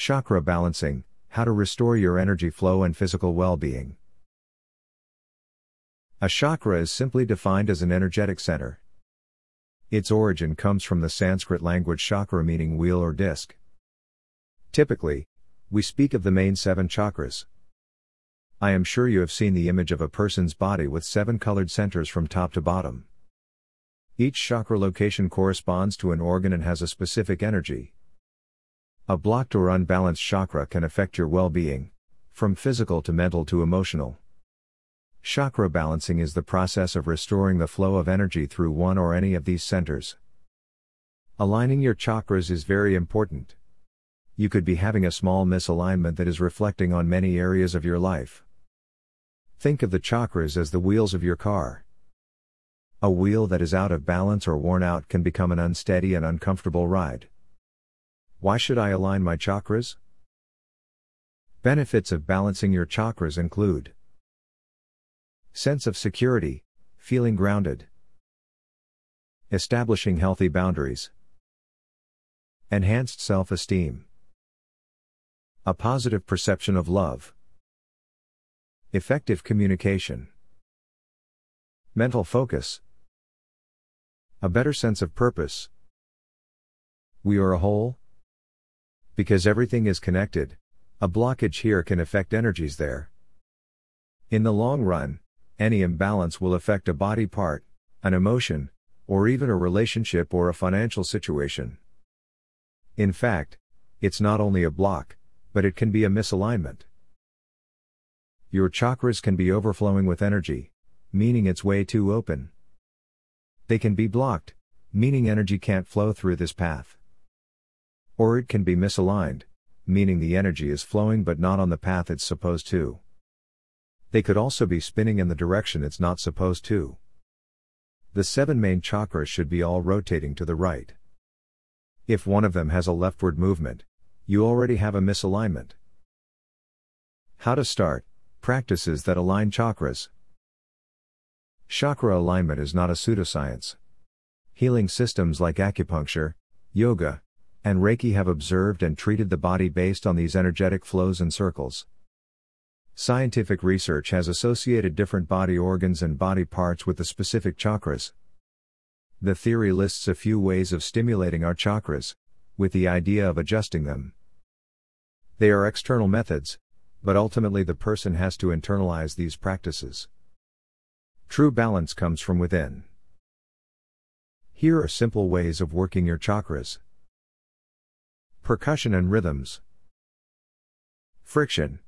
Chakra balancing, how to restore your energy flow and physical well being. A chakra is simply defined as an energetic center. Its origin comes from the Sanskrit language chakra meaning wheel or disc. Typically, we speak of the main seven chakras. I am sure you have seen the image of a person's body with seven colored centers from top to bottom. Each chakra location corresponds to an organ and has a specific energy. A blocked or unbalanced chakra can affect your well being, from physical to mental to emotional. Chakra balancing is the process of restoring the flow of energy through one or any of these centers. Aligning your chakras is very important. You could be having a small misalignment that is reflecting on many areas of your life. Think of the chakras as the wheels of your car. A wheel that is out of balance or worn out can become an unsteady and uncomfortable ride. Why should I align my chakras? Benefits of balancing your chakras include sense of security, feeling grounded, establishing healthy boundaries, enhanced self esteem, a positive perception of love, effective communication, mental focus. A better sense of purpose. We are a whole. Because everything is connected, a blockage here can affect energies there. In the long run, any imbalance will affect a body part, an emotion, or even a relationship or a financial situation. In fact, it's not only a block, but it can be a misalignment. Your chakras can be overflowing with energy, meaning it's way too open. They can be blocked, meaning energy can't flow through this path. Or it can be misaligned, meaning the energy is flowing but not on the path it's supposed to. They could also be spinning in the direction it's not supposed to. The seven main chakras should be all rotating to the right. If one of them has a leftward movement, you already have a misalignment. How to start practices that align chakras. Chakra alignment is not a pseudoscience. Healing systems like acupuncture, yoga, and Reiki have observed and treated the body based on these energetic flows and circles. Scientific research has associated different body organs and body parts with the specific chakras. The theory lists a few ways of stimulating our chakras, with the idea of adjusting them. They are external methods, but ultimately the person has to internalize these practices. True balance comes from within. Here are simple ways of working your chakras. Percussion and rhythms. Friction.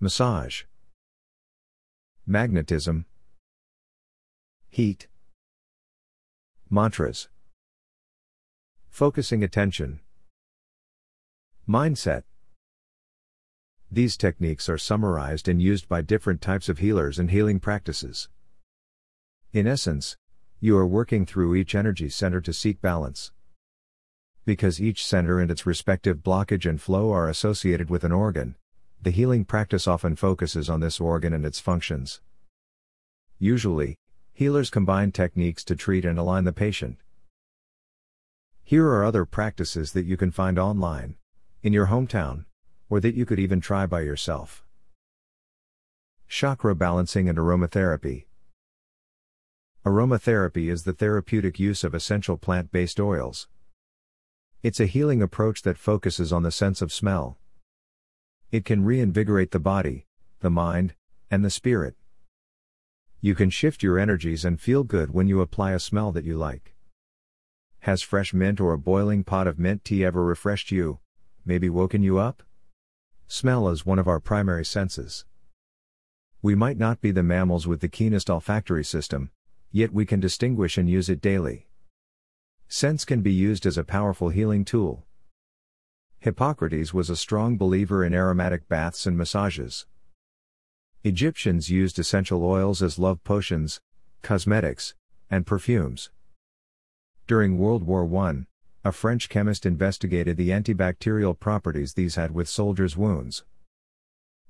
Massage. Magnetism. Heat. Mantras. Focusing attention. Mindset. These techniques are summarized and used by different types of healers and healing practices. In essence, you are working through each energy center to seek balance. Because each center and its respective blockage and flow are associated with an organ, the healing practice often focuses on this organ and its functions. Usually, healers combine techniques to treat and align the patient. Here are other practices that you can find online, in your hometown, or that you could even try by yourself. Chakra balancing and aromatherapy. Aromatherapy is the therapeutic use of essential plant based oils. It's a healing approach that focuses on the sense of smell. It can reinvigorate the body, the mind, and the spirit. You can shift your energies and feel good when you apply a smell that you like. Has fresh mint or a boiling pot of mint tea ever refreshed you, maybe woken you up? Smell is one of our primary senses. We might not be the mammals with the keenest olfactory system, yet we can distinguish and use it daily. Scents can be used as a powerful healing tool. Hippocrates was a strong believer in aromatic baths and massages. Egyptians used essential oils as love potions, cosmetics, and perfumes. During World War I, a French chemist investigated the antibacterial properties these had with soldiers' wounds.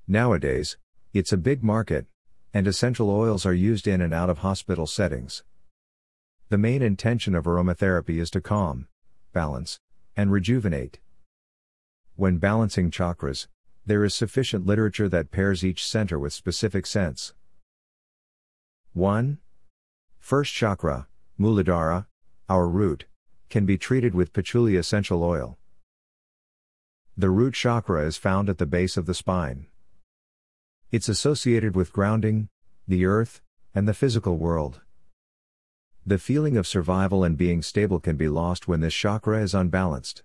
Nowadays, it's a big market, and essential oils are used in and out of hospital settings. The main intention of aromatherapy is to calm, balance, and rejuvenate. When balancing chakras, there is sufficient literature that pairs each center with specific sense. 1. First chakra, Muladhara, our root, can be treated with patchouli essential oil. The root chakra is found at the base of the spine. It's associated with grounding, the earth, and the physical world. The feeling of survival and being stable can be lost when this chakra is unbalanced.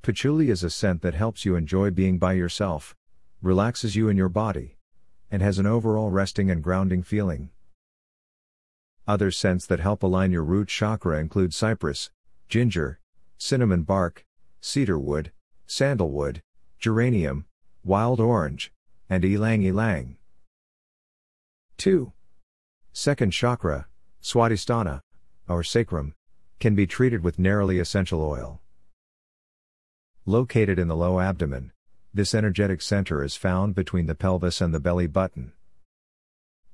Patchouli is a scent that helps you enjoy being by yourself, relaxes you in your body, and has an overall resting and grounding feeling. Other scents that help align your root chakra include cypress, ginger, cinnamon bark, cedarwood, sandalwood, geranium, wild orange, and ylang ylang. 2. Second chakra, Swadhisthana, or sacrum, can be treated with neroli essential oil. Located in the low abdomen, this energetic center is found between the pelvis and the belly button.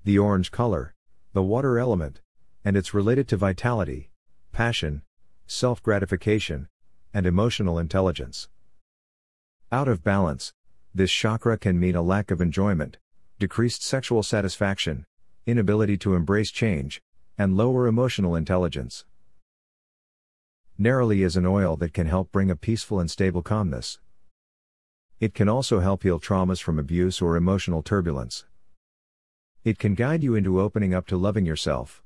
The orange color, the water element, and it's related to vitality, passion, self gratification, and emotional intelligence. Out of balance, this chakra can mean a lack of enjoyment, decreased sexual satisfaction, inability to embrace change, and lower emotional intelligence. Neroli is an oil that can help bring a peaceful and stable calmness. It can also help heal traumas from abuse or emotional turbulence. It can guide you into opening up to loving yourself.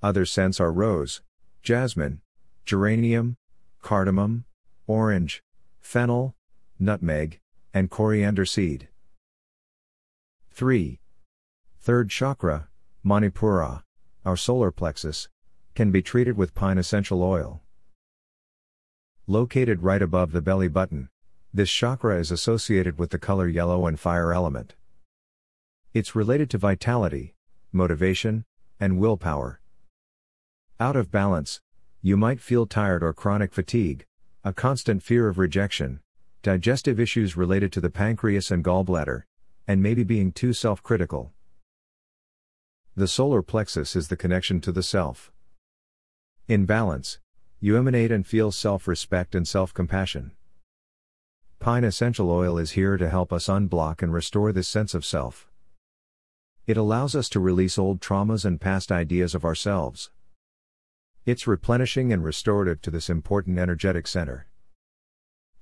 Other scents are rose, jasmine, geranium, cardamom, orange, fennel, nutmeg, and coriander seed. 3. Third chakra, Manipura, our solar plexus, can be treated with pine essential oil. Located right above the belly button, this chakra is associated with the color yellow and fire element. It's related to vitality, motivation, and willpower. Out of balance, you might feel tired or chronic fatigue, a constant fear of rejection, digestive issues related to the pancreas and gallbladder, and maybe being too self critical. The solar plexus is the connection to the self. In balance, you emanate and feel self respect and self compassion. Pine essential oil is here to help us unblock and restore this sense of self. It allows us to release old traumas and past ideas of ourselves. It's replenishing and restorative to this important energetic center.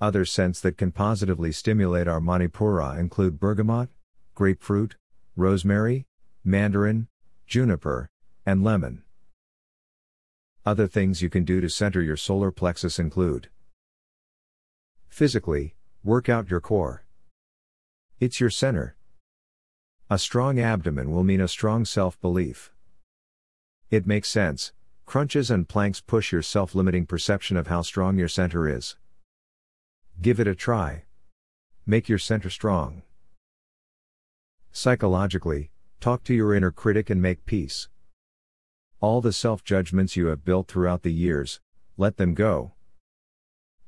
Other scents that can positively stimulate our Manipura include bergamot, grapefruit, rosemary, mandarin, juniper, and lemon. Other things you can do to center your solar plexus include Physically, work out your core. It's your center. A strong abdomen will mean a strong self belief. It makes sense, crunches and planks push your self limiting perception of how strong your center is. Give it a try. Make your center strong. Psychologically, talk to your inner critic and make peace. All the self judgments you have built throughout the years, let them go.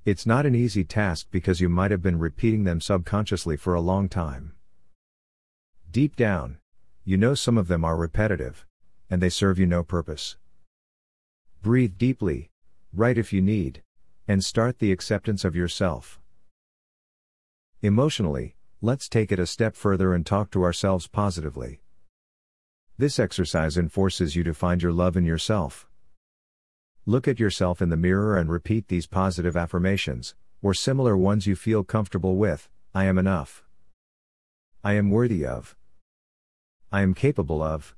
It's not an easy task because you might have been repeating them subconsciously for a long time. Deep down, you know some of them are repetitive, and they serve you no purpose. Breathe deeply, write if you need, and start the acceptance of yourself. Emotionally, let's take it a step further and talk to ourselves positively. This exercise enforces you to find your love in yourself. Look at yourself in the mirror and repeat these positive affirmations, or similar ones you feel comfortable with I am enough. I am worthy of. I am capable of.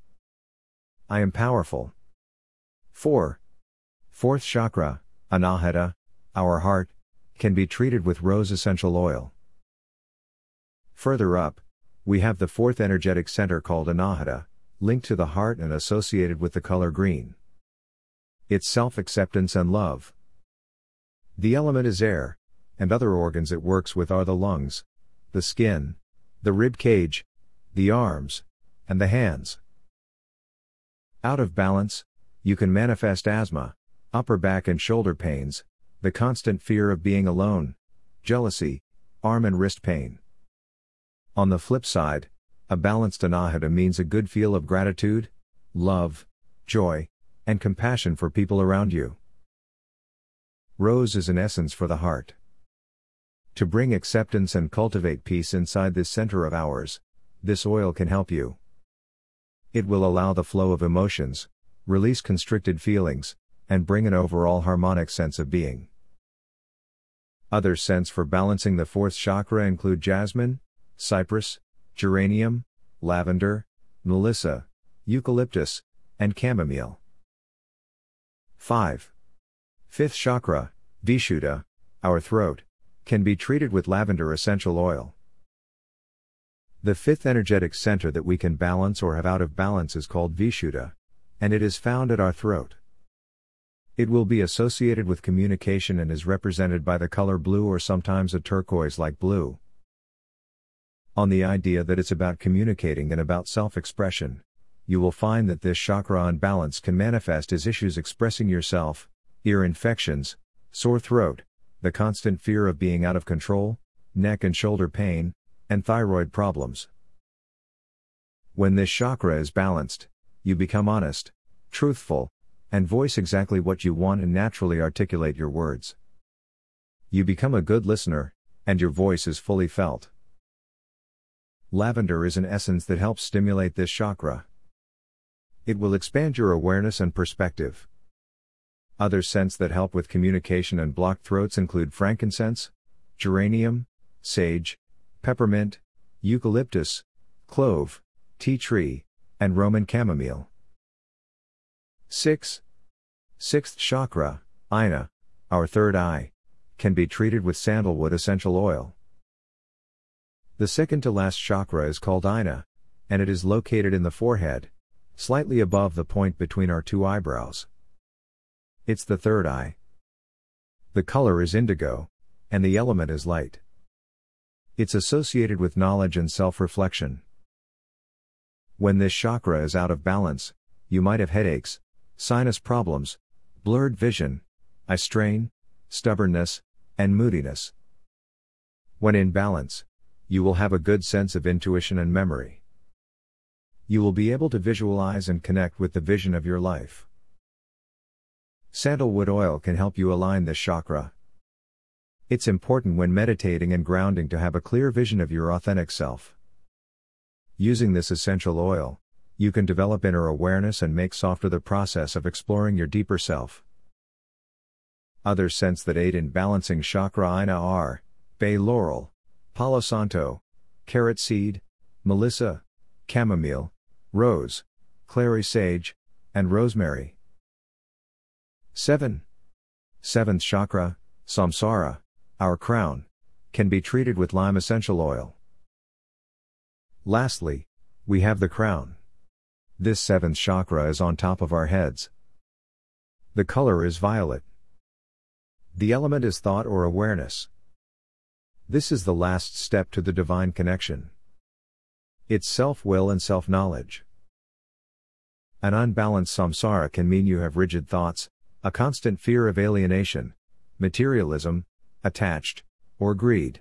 I am powerful. 4. Fourth chakra, Anahata, our heart, can be treated with rose essential oil. Further up, we have the fourth energetic center called Anahata, linked to the heart and associated with the color green. It's self acceptance and love. The element is air, and other organs it works with are the lungs, the skin, the rib cage, the arms, and the hands. Out of balance, you can manifest asthma, upper back and shoulder pains, the constant fear of being alone, jealousy, arm and wrist pain. On the flip side, a balanced anahata means a good feel of gratitude, love, joy, and compassion for people around you. Rose is an essence for the heart. To bring acceptance and cultivate peace inside this center of ours, this oil can help you. It will allow the flow of emotions, release constricted feelings, and bring an overall harmonic sense of being. Other scents for balancing the fourth chakra include jasmine, cypress, geranium, lavender, melissa, eucalyptus, and chamomile. 5. Fifth chakra, Vishuddha, our throat, can be treated with lavender essential oil. The fifth energetic center that we can balance or have out of balance is called Vishuddha, and it is found at our throat. It will be associated with communication and is represented by the color blue or sometimes a turquoise like blue. On the idea that it's about communicating and about self expression, you will find that this chakra unbalance can manifest as issues expressing yourself, ear infections, sore throat, the constant fear of being out of control, neck and shoulder pain, and thyroid problems. When this chakra is balanced, you become honest, truthful, and voice exactly what you want and naturally articulate your words. You become a good listener, and your voice is fully felt. Lavender is an essence that helps stimulate this chakra. It will expand your awareness and perspective. Other scents that help with communication and blocked throats include frankincense, geranium, sage, peppermint, eucalyptus, clove, tea tree, and Roman chamomile. 6. Sixth chakra, Ajna, our third eye, can be treated with sandalwood essential oil. The second to last chakra is called Ajna, and it is located in the forehead, slightly above the point between our two eyebrows. It's the third eye. The color is indigo, and the element is light. It's associated with knowledge and self reflection. When this chakra is out of balance, you might have headaches, sinus problems, blurred vision, eye strain, stubbornness, and moodiness. When in balance, you will have a good sense of intuition and memory. You will be able to visualize and connect with the vision of your life. Sandalwood oil can help you align this chakra. It's important when meditating and grounding to have a clear vision of your authentic self. Using this essential oil, you can develop inner awareness and make softer the process of exploring your deeper self. Other scents that aid in balancing chakra ajna are bay laurel, palo santo, carrot seed, melissa, chamomile, rose, clary sage, and rosemary. 7. Seventh chakra, Sahasrara, our crown, can be treated with lime essential oil. Lastly, we have the crown. This seventh chakra is on top of our heads. The color is violet. The element is thought or awareness. This is the last step to the divine connection. It's self will and self knowledge. An unbalanced Sahasrara can mean you have rigid thoughts, a constant fear of alienation, materialism, attached, or greed.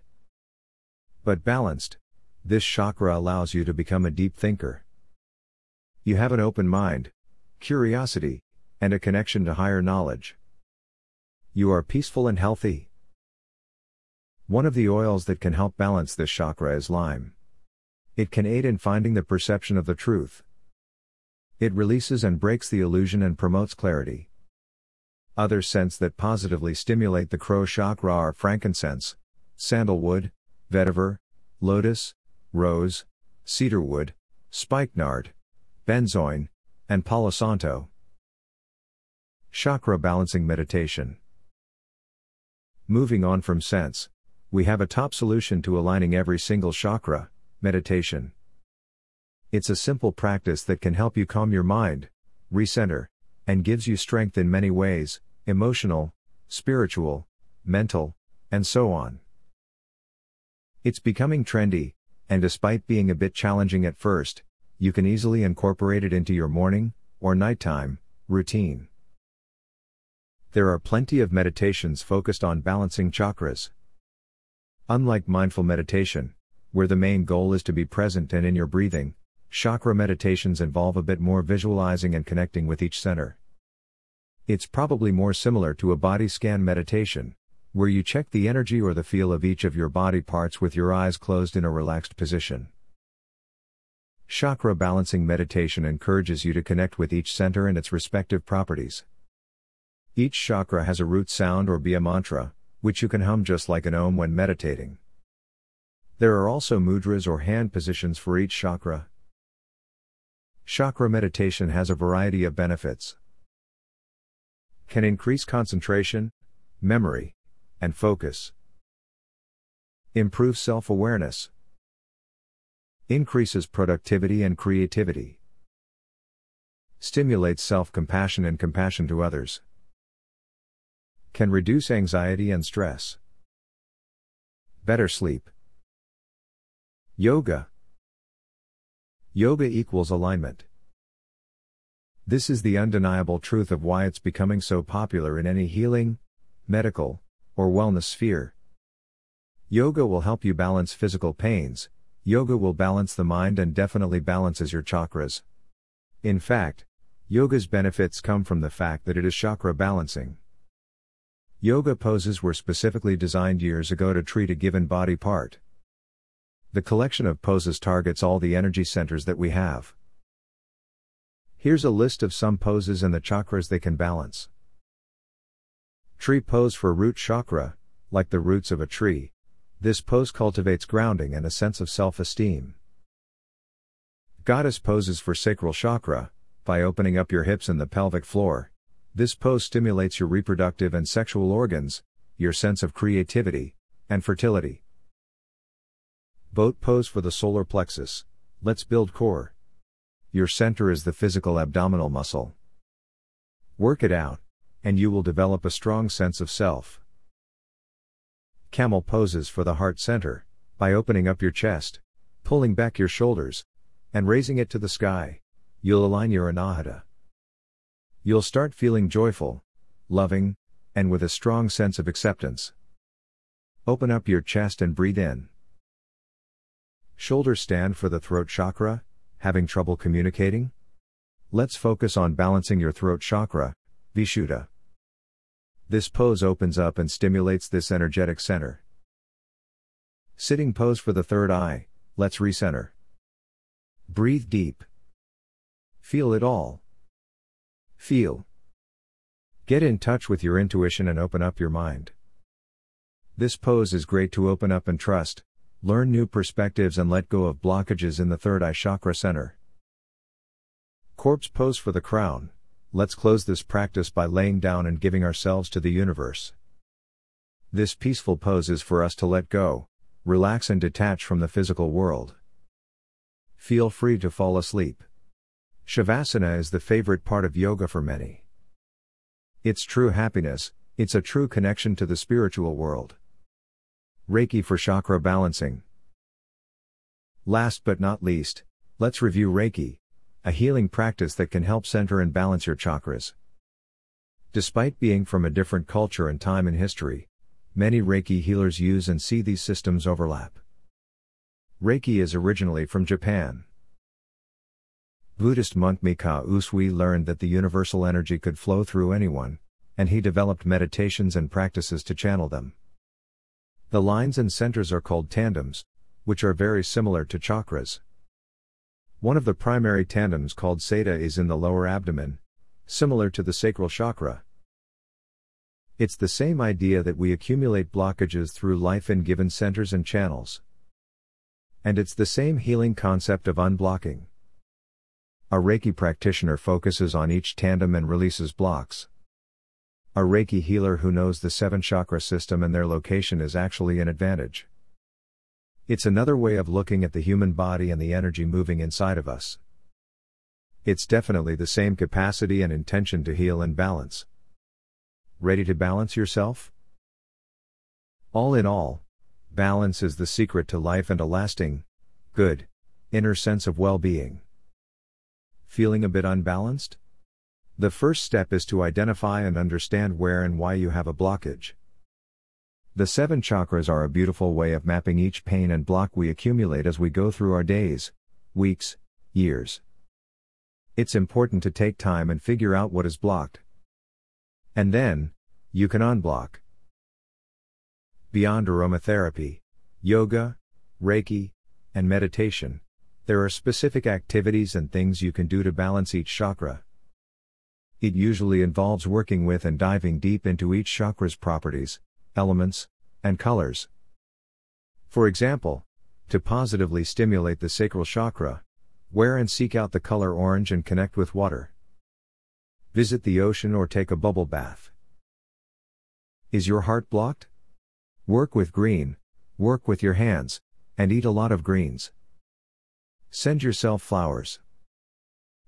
But balanced, this chakra allows you to become a deep thinker. You have an open mind, curiosity, and a connection to higher knowledge. You are peaceful and healthy. One of the oils that can help balance this chakra is lime. It can aid in finding the perception of the truth. It releases and breaks the illusion and promotes clarity. Other scents that positively stimulate the crow chakra are frankincense, sandalwood, vetiver, lotus, rose, cedarwood, spikenard, benzoin, and Palo Santo. Chakra Balancing Meditation. Moving on from sense, we have a top solution to aligning every single chakra meditation. It's a simple practice that can help you calm your mind, recenter, and gives you strength in many ways emotional, spiritual, mental, and so on. It's becoming trendy, and despite being a bit challenging at first, you can easily incorporate it into your morning, or nighttime, routine. There are plenty of meditations focused on balancing chakras. Unlike mindful meditation, where the main goal is to be present and in your breathing, chakra meditations involve a bit more visualizing and connecting with each center. It's probably more similar to a body scan meditation, where you check the energy or the feel of each of your body parts with your eyes closed in a relaxed position. Chakra balancing meditation encourages you to connect with each center and its respective properties. Each chakra has a root sound or be a mantra, which you can hum just like an om when meditating. There are also mudras or hand positions for each chakra. Chakra meditation has a variety of benefits. Can increase concentration, memory, and focus. Improve self awareness. Increases productivity and creativity. Stimulates self compassion and compassion to others. Can reduce anxiety and stress. Better sleep. Yoga. Yoga equals alignment. This is the undeniable truth of why it's becoming so popular in any healing, medical, or wellness sphere. Yoga will help you balance physical pains, yoga will balance the mind and definitely balances your chakras. In fact, yoga's benefits come from the fact that it is chakra balancing. Yoga poses were specifically designed years ago to treat a given body part. The collection of poses targets all the energy centers that we have. Here's a list of some poses and the chakras they can balance. Tree pose for root chakra, like the roots of a tree. This pose cultivates grounding and a sense of self esteem. Goddess poses for sacral chakra, by opening up your hips and the pelvic floor. This pose stimulates your reproductive and sexual organs, your sense of creativity, and fertility. Boat pose for the solar plexus. Let's build core. Your center is the physical abdominal muscle. Work it out and you will develop a strong sense of self. Camel poses for the heart center, by opening up your chest, pulling back your shoulders, and raising it to the sky, you'll align your anahata. You'll start feeling joyful, loving, and with a strong sense of acceptance. Open up your chest and breathe in. Shoulders stand for the throat chakra, having trouble communicating? Let's focus on balancing your throat chakra, Vishuddha. This pose opens up and stimulates this energetic center. Sitting pose for the third eye, let's recenter. Breathe deep. Feel it all. Feel. Get in touch with your intuition and open up your mind. This pose is great to open up and trust, learn new perspectives and let go of blockages in the third eye chakra center. Corpse pose for the crown let's close this practice by laying down and giving ourselves to the universe. This peaceful pose is for us to let go, relax, and detach from the physical world. Feel free to fall asleep. Shavasana is the favorite part of yoga for many. It's true happiness, it's a true connection to the spiritual world. Reiki for chakra balancing. Last but not least, let's review Reiki, a healing practice that can help center and balance your chakras. Despite being from a different culture and time in history, many Reiki healers use and see these systems overlap. Reiki is originally from Japan. Buddhist monk Mikao Usui learned that the universal energy could flow through anyone, and he developed meditations and practices to channel them. The lines and centers are called tandens, which are very similar to chakras. One of the primary tandens called Seda is in the lower abdomen, similar to the sacral chakra. It's the same idea that we accumulate blockages through life in given centers and channels. And it's the same healing concept of unblocking. A Reiki practitioner focuses on each tanden and releases blocks. A Reiki healer who knows the seven chakra system and their location is actually an advantage. It's another way of looking at the human body and the energy moving inside of us. It's definitely the same capacity and intention to heal and balance. Ready to balance yourself? All in all, balance is the secret to life and a lasting, good, inner sense of well being. Feeling a bit unbalanced? The first step is to identify and understand where and why you have a blockage. The seven chakras are a beautiful way of mapping each pain and block we accumulate as we go through our days, weeks, years. It's important to take time and figure out what is blocked. And then, you can unblock. Beyond aromatherapy, yoga, Reiki, and meditation, there are specific activities and things you can do to balance each chakra. It usually involves working with and diving deep into each chakra's properties, elements, and colors. For example, to positively stimulate the sacral chakra, wear and seek out the color orange and connect with water. Visit the ocean or take a bubble bath. Is your heart blocked? Work with green, work with your hands, and eat a lot of greens. Send yourself flowers.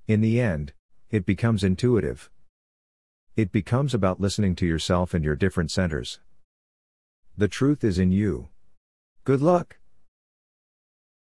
In the end, it becomes intuitive. It becomes about listening to yourself and your different centers. The truth is in you. Good luck!